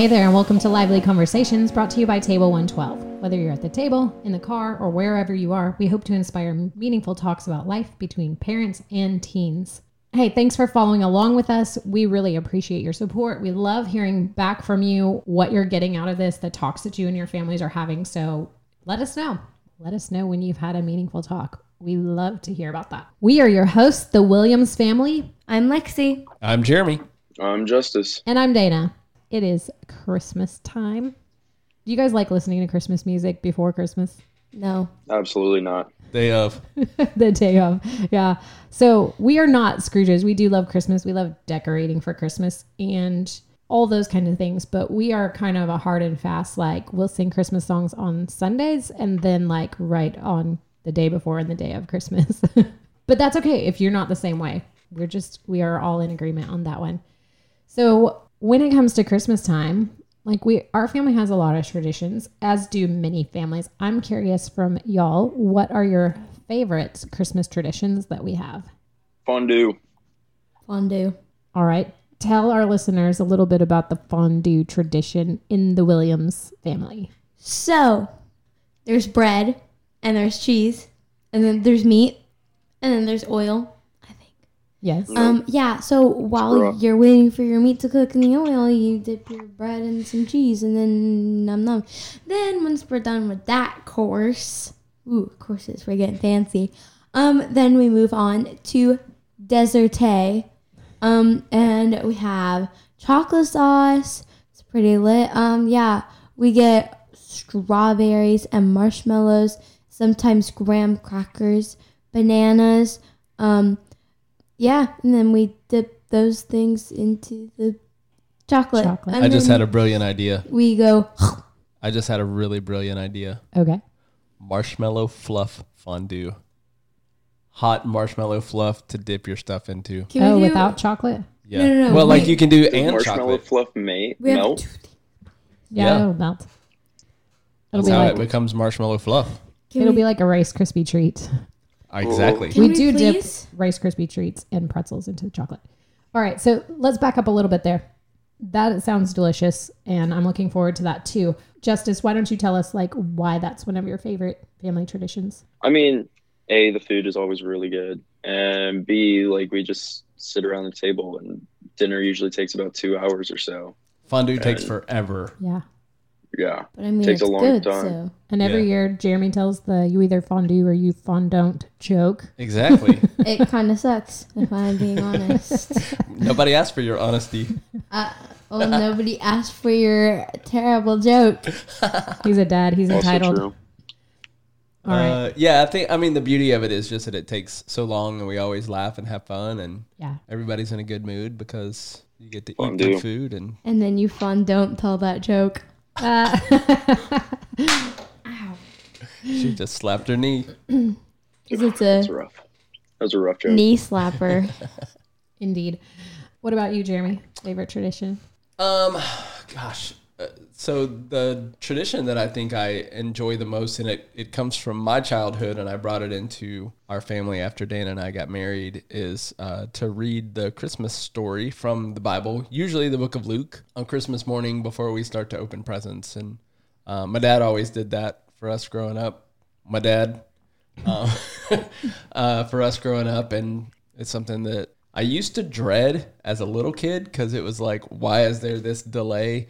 Hey there, and welcome to Lively Conversations brought to you by Table 112. Whether you're at the table, in the car, or wherever you are, we hope to inspire meaningful talks about life between parents and teens. Hey, thanks for following along with us. We really appreciate your support. We love hearing back from you what you're getting out of this, the talks that you and your families are having. So let us know. Let us know when you've had a meaningful talk. We love to hear about that. We are your hosts, the Williams family, I'm Lexi. I'm Jeremy. I'm Justice. and I'm Dana. It is Christmas time. Do you guys like listening to Christmas music before Christmas? No. Absolutely not. Day of. the day of. Yeah. So we are not Scrooges. We do love Christmas. We love decorating for Christmas and all those kind of things. But we are kind of a hard and fast, like we'll sing Christmas songs on Sundays and then like right on the day before and the day of Christmas. but that's okay if you're not the same way. We're just, we are all in agreement on that one. So when it comes to Christmas time, like we our family has a lot of traditions, as do many families. I'm curious from y'all, what are your favorite Christmas traditions that we have? Fondue. Fondue. All right. Tell our listeners a little bit about the fondue tradition in the Williams family. So, there's bread, and there's cheese, and then there's meat, and then there's oil. Yes. Um. Yeah. So while you're waiting for your meat to cook in the oil, you dip your bread in some cheese, and then num num. Then once we're done with that course, ooh, courses, we're getting fancy. Um. Then we move on to dessert. Um. And we have chocolate sauce. It's pretty lit. Um. Yeah. We get strawberries and marshmallows. Sometimes graham crackers, bananas. Um. Yeah, and then we dip those things into the chocolate. Chocolate. And I just then had a brilliant idea. We go. I just had a really brilliant idea. Okay. Marshmallow fluff fondue. Hot marshmallow fluff to dip your stuff into. Can oh, we do, without chocolate? Yeah. No, no, no, well, like wait. you can do Does and marshmallow chocolate. fluff mate We melt? two- Yeah, Yeah. it'll melt. It'll That's be how like it becomes marshmallow fluff. Can it'll we, be like a Rice Krispie treat. Exactly. Can we we do please? dip Rice Krispie treats and pretzels into the chocolate. All right, so let's back up a little bit there. That sounds delicious, and I'm looking forward to that too. Justice, why don't you tell us like why that's one of your favorite family traditions? I mean, A, the food is always really good. And B, like we just sit around the table and dinner usually takes about two hours or so. Fondue takes forever. Yeah, Yeah. But I mean, Takes a it's long good. time. So and every Yeah. year Jeremy tells the you either fondue or you fondant joke. Exactly. it kind of sucks if I'm being honest. Nobody asked for your honesty. Uh, well, nobody asked for your terrible joke. He's a dad. He's Also entitled. true. All right. Uh, yeah, I think I mean the beauty of it is just that it takes so long and we always laugh and have fun and Yeah. everybody's in a good mood because you get to eat good food and And then you fun don't tell that joke. Uh, she just slapped her knee. Because it's That's a rough. That was a rough joke. knee slapper. indeed. What about you, Jeremy? Favorite tradition? Um, gosh. Uh, so the tradition that I think I enjoy the most, and it, it comes from my childhood, and I brought it into our family after Dana and I got married, is uh, to read the Christmas story from the Bible, usually the book of Luke, on Christmas morning before we start to open presents. And uh, my dad always did that for us growing up. My dad, um, uh, for us growing up, and it's something that I used to dread as a little kid because it was like, why is there this delay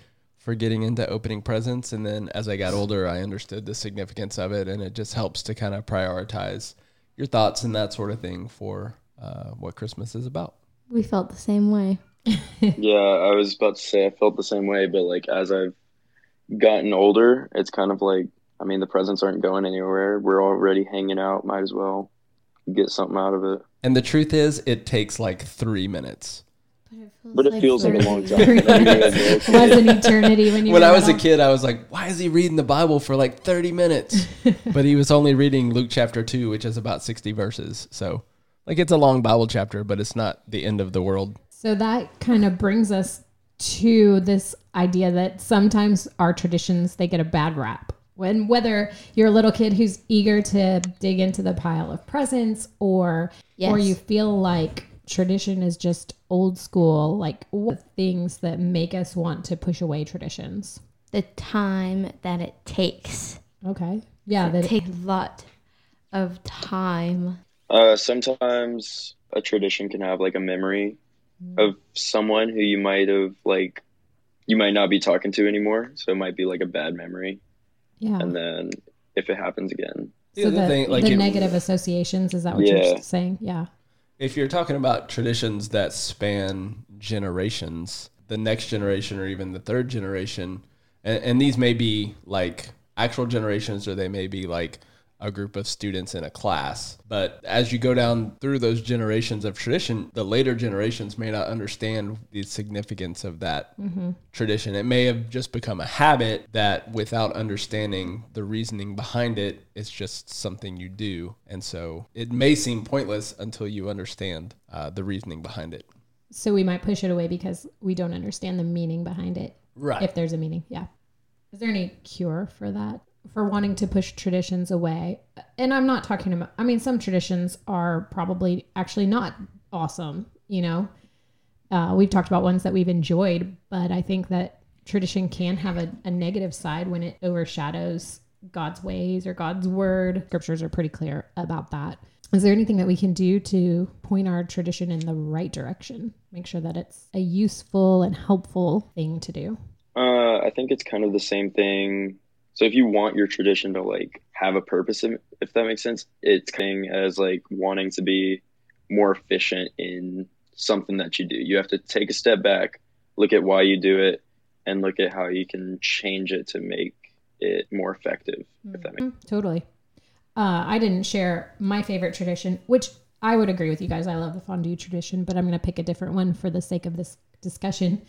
for getting into opening presents? And then as I got older, I understood the significance of it, and it just helps to kind of prioritize your thoughts and that sort of thing for uh, what Christmas is about. we felt the same way. yeah, I was about to say I felt the same way, but like as I've gotten older, it's kind of like I mean the presents aren't going anywhere. We're already hanging out. Might as well get something out of it. And the truth is, it takes like three minutes. But it feels like a long time. Three That'd be minutes. was an eternity when you when I was a kid, I was like, why is he reading the Bible for like 30 minutes? but he was only reading Luke chapter 2, which is about 60 verses. So, like, it's a long Bible chapter, but it's not the end of the world. So that kind of brings us to this idea that sometimes our traditions they get a bad rap. When whether you're a little kid who's eager to dig into the pile of presents or or you feel like tradition is just old school, like what things that make us want to push away traditions? The time that it takes. Okay. Yeah, it that takes a lot of time. Uh, sometimes a tradition can have like a memory of someone who you might have like you might not be talking to anymore, so it might be like a bad memory. yeah. And then if it happens again, The so other the, thing, like the it- negative associations is that what Yeah. you're saying? Yeah. If you're talking about traditions that span generations, the next generation or even the third generation, and, and these may be like actual generations or they may be like a group of students in a class. But as you go down through those generations of tradition, the later generations may not understand the significance of that tradition. It may have just become a habit that without understanding the reasoning behind it, it's just something you do. And so it may seem pointless until you understand uh, the reasoning behind it. So we might push it away because we don't understand the meaning behind it. Right. If there's a meaning. Yeah. Is there any cure for that? For wanting to push traditions away? And I'm not talking about, I mean, some traditions are probably actually not awesome, you know? Uh, we've talked about ones that we've enjoyed, but I think that tradition can have a, a negative side when it overshadows God's ways or God's word. Scriptures are pretty clear about that. Is there anything that we can do to point our tradition in the right direction? Make sure that it's a useful and helpful thing to do. uh, I think it's kind of the same thing. So if you want your tradition to like have a purpose, if that makes sense, it's kind of as like wanting to be more efficient in something that you do. You have to take a step back, look at why you do it, and look at how you can change it to make it more effective. If that makes Mm, Totally. Uh, I didn't share my favorite tradition, which I would agree with you guys. I love the fondue tradition, but I'm going to pick a different one for the sake of this discussion.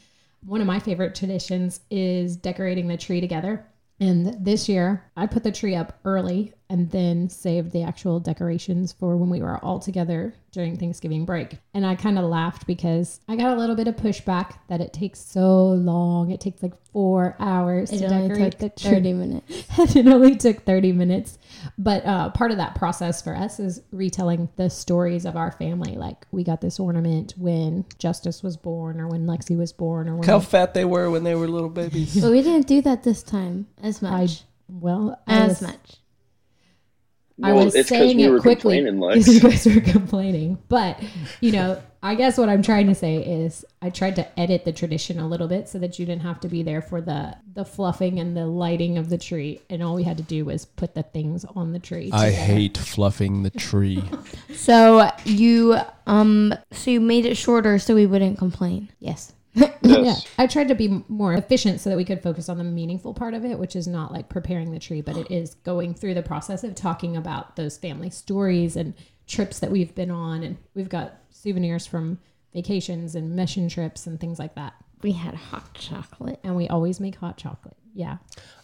One of my favorite traditions is decorating the tree together. And this year, I put the tree up early and then saved the actual decorations for when we were all together during Thanksgiving break. And I kind of laughed because I got a little bit of pushback that it takes so long. It takes like four hours It to only decorate took the tree. 30 minutes. it only took 30 minutes. But uh, part of that process for us is retelling the stories of our family. Like we got this ornament when Justice was born or when Lexi was born or when How fat they were when they were little babies. But we didn't do that this time as I, much. well, I as was, much. I was it's 'cause saying we it were quickly complaining, because Lex. you guys were complaining. But you know, I guess what I'm trying to say is I tried to edit the tradition a little bit so that you didn't have to be there for the the fluffing and the lighting of the tree, and all we had to do was put the things on the tree. I hate fluffing the tree. So you um so you made it shorter so we wouldn't complain. Yes. Yes. Yeah, I tried to be more efficient so that we could focus on the meaningful part of it, which is not like preparing the tree, but it is going through the process of talking about those family stories and trips that we've been on. And we've got souvenirs from vacations and mission trips and things like that. We had hot chocolate. And we always make hot chocolate. Yeah.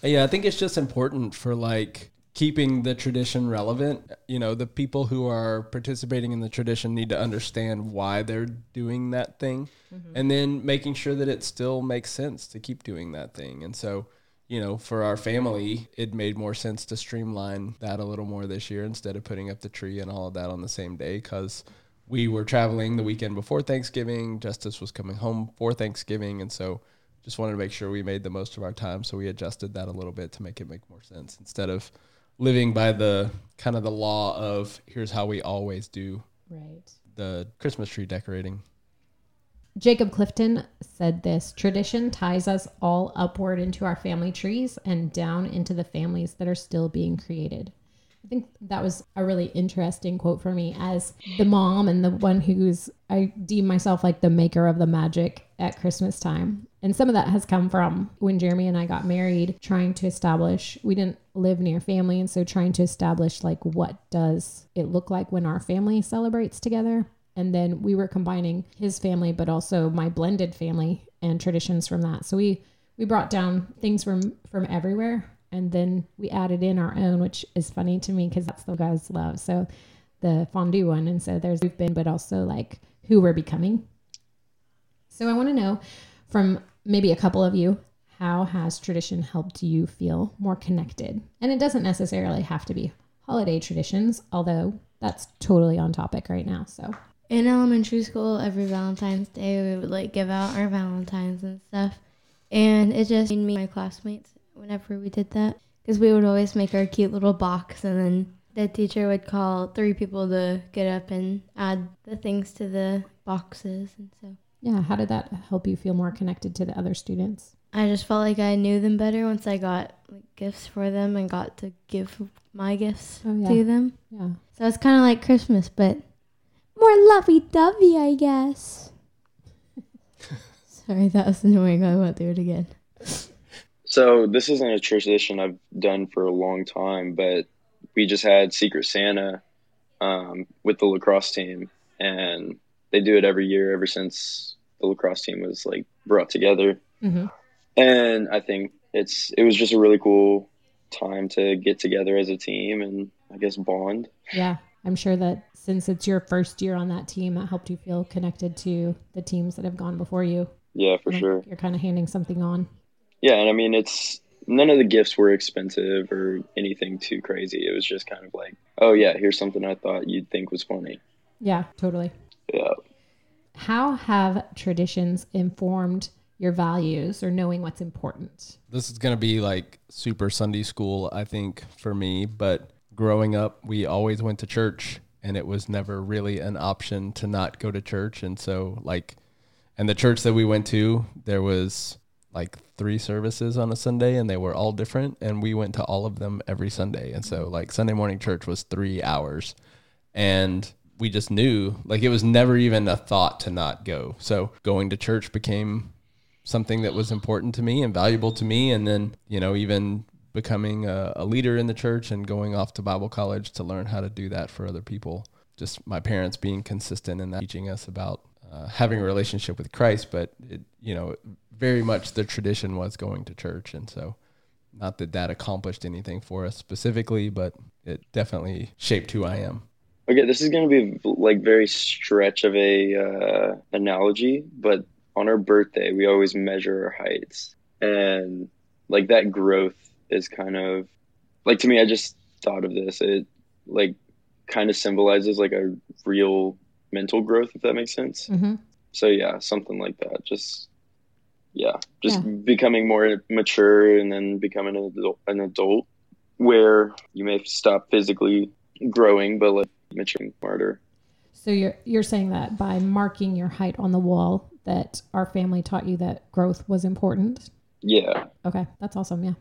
Yeah, I think it's just important for like keeping the tradition relevant. You know, the people who are participating in the tradition need to understand why they're doing that thing mm-hmm. and then making sure that it still makes sense to keep doing that thing. And so, you know, for our family, it made more sense to streamline that a little more this year instead of putting up the tree and all of that on the same day because we were traveling the weekend before Thanksgiving. Justice was coming home for Thanksgiving. And so, just wanted to make sure we made the most of our time so we adjusted that a little bit to make it make more sense instead of living by the kind of the law of here's how we always do Right. the christmas tree decorating Jacob Clifton said this tradition ties us all upward into our family trees and down into the families that are still being created. I think that was a really interesting quote for me as the mom and the one who's, I deem myself like the maker of the magic at Christmas time. And some of that has come from when Jeremy and I got married, trying to establish, we didn't live near family. And so trying to establish like what does it look like when our family celebrates together and then we were combining his family but also my blended family and traditions from that so we we brought down things from from everywhere and then we added in our own which is funny to me because that's the guys love. So the fondue one and so there's we've been but also like who we're becoming. So i want to know from maybe a couple of you how has tradition helped you feel more connected? And it doesn't necessarily have to be holiday traditions although that's totally on topic right now so. In elementary school, every Valentine's Day, we would like give out our Valentines and stuff. And it just made me my classmates whenever we did that. Because we would always make our cute little box, and then the teacher would call three people to get up and add the things to the boxes. And so Yeah. How did that help you feel more connected to the other students? I just felt like I knew them better once I got like gifts for them and got to give my gifts Oh, yeah. to them. Yeah. So it's kind of like Christmas, but more lovey dovey, I guess. Sorry, that was annoying. I won't do it again. So this isn't a tradition I've done for a long time, but we just had Secret Santa um, with the lacrosse team, and they do it every year ever since the lacrosse team was like brought together. Mm-hmm. And I think it's it was just a really cool time to get together as a team and I guess bond. Yeah. I'm sure that since it's your first year on that team, that helped you feel connected to the teams that have gone before you. Yeah, for sure. You're kind of handing something on. Yeah, and I mean it's none of the gifts were expensive or anything too crazy. It was just kind of like, oh yeah, here's something I thought you'd think was funny. Yeah, totally. Yeah. How have traditions informed your values or knowing what's important? This is going to be like super Sunday school, I think, for me. But growing up, we always went to church, and it was never really an option to not go to church. And so, like, and the church that we went to, there was like three services on a Sunday, and they were all different. And we went to all of them every Sunday. And so, like, Sunday morning church was three hours. And we just knew, like, it was never even a thought to not go. So, going to church became something that was important to me and valuable to me. And then, you know, even becoming a, a leader in the church and going off to Bible college to learn how to do that for other people. Just my parents being consistent that, teaching us about uh, having a relationship with Christ, but it, you know, very much the tradition was going to church. And so, not that that accomplished anything for us specifically, but it definitely shaped who I am. Okay, this is going to be like very stretch of a uh, analogy, but on our birthday, we always measure our heights, and like that growth is kind of like to me. I just thought of this. It like kind of symbolizes like a real mental growth, if that makes sense. Mm-hmm. So yeah, something like that. Just yeah, just Yeah. becoming more mature and then becoming an adult, an adult where you may stop physically growing, but like maturing smarter. So you're you're saying that by marking your height on the wall, that our family taught you that growth was important. Yeah. Okay, that's awesome. Yeah.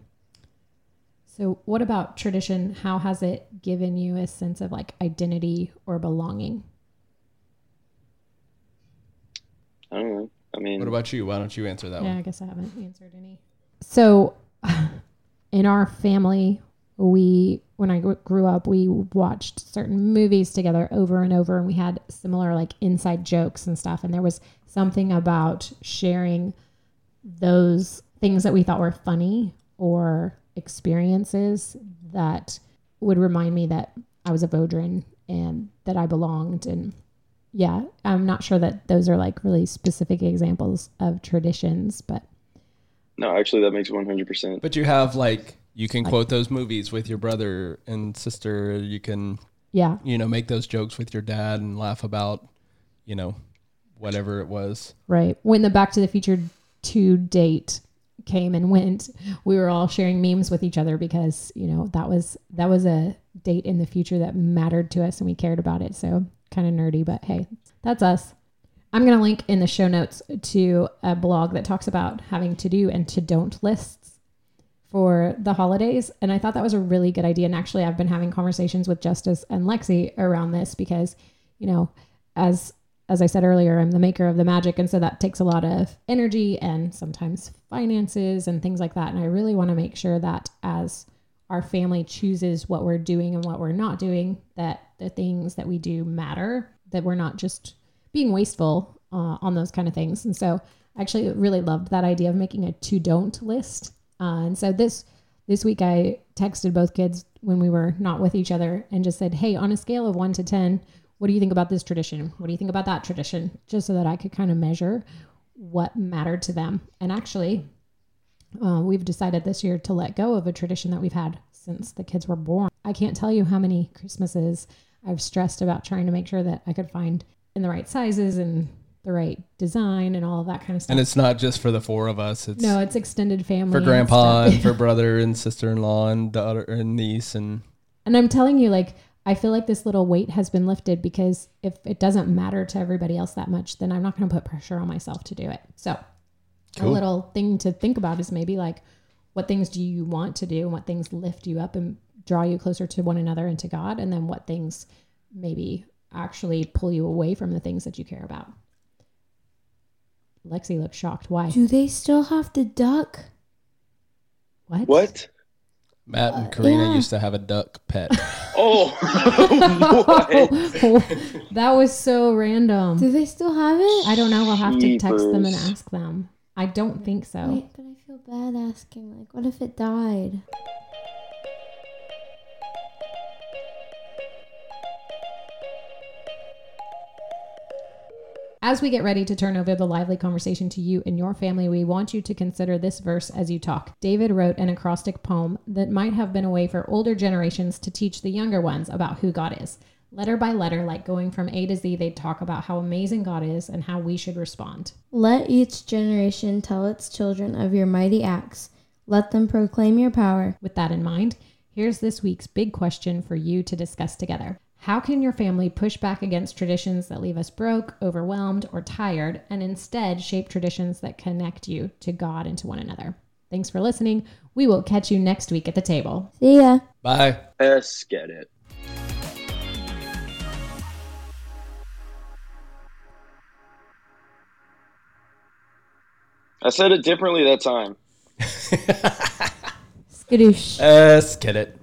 So, what about tradition? How has it given you a sense of like identity or belonging? I don't know. I mean, What about you? Why don't you answer that one? Yeah, one? I guess I haven't answered any. So, in our family, we when I grew up, we watched certain movies together over and over, and we had similar like inside jokes and stuff. And there was something about sharing those things that we thought were funny or experiences that would remind me that I was a Vodrin and that I belonged. And yeah, I'm not sure that those are like really specific examples of traditions, but no, actually, that makes 100%. But you have like you can quote those movies with your brother and sister. You can yeah, you know make those jokes with your dad and laugh about you know whatever it was. right. When the Back to the Future 2 date came and went, we were all sharing memes with each other because, you know, that was that was a date in the future that mattered to us and we cared about it. So, kind of nerdy, but hey, that's us. I'm going to link in the show notes to a blog that talks about having to do and to don't lists for the holidays. And I thought that was a really good idea. And actually, I've been having conversations with Justice and Lexi around this because, you know, as as I said earlier, I'm the maker of the magic. And so that takes a lot of energy and sometimes finances and things like that. And I really want to make sure that as our family chooses what we're doing and what we're not doing, that the things that we do matter, that we're not just being wasteful uh, on those kind of things. And so I actually really loved that idea of making a to don't list. Uh, and so this this week I texted both kids when we were not with each other and just said, "Hey, on a scale of 1 to 10, what do you think about this tradition? What do you think about that tradition?" Just so that I could kind of measure what mattered to them. And actually, uh, we've decided this year to let go of a tradition that we've had since the kids were born. I can't tell you how many Christmases I've stressed about trying to make sure that I could find in the right sizes and the right design and all that kind of stuff. And it's not just for the four of us. It's no, it's extended family for grandpa stuff. and for brother and sister in law and daughter and niece and And I'm telling you, like, I feel like this little weight has been lifted because if it doesn't matter to everybody else that much, then I'm not going to put pressure on myself to do it. So, a little thing to think about is maybe like, what things do you want to do and what things lift you up and draw you closer to one another and to God? And then what things maybe actually pull you away from the things that you care about? Lexi looks shocked. Why? Do they still have to duck? What? What? Matt and uh, Karina yeah. used to have a duck pet. Oh, what? that was so random. Do they still have it? I don't know. We'll have to text them and ask them. I don't think so. Wait, but I feel bad asking. Like, what if it died? As we get ready to turn over the lively conversation to you and your family, we want you to consider this verse as you talk. David wrote an acrostic poem that might have been a way for older generations to teach the younger ones about who God is. Letter by letter, like going from A to Z, they'd talk about how amazing God is and how we should respond. Let each generation tell its children of your mighty acts. Let them proclaim your power. With that in mind, here's this week's big question for you to discuss together. How can your family push back against traditions that leave us broke, overwhelmed, or tired, and instead shape traditions that connect you to God and to one another? Thanks for listening. We will catch you next week at the table. See ya. Bye. Let's get it. I said it differently that time. Skadoosh. Let's get it.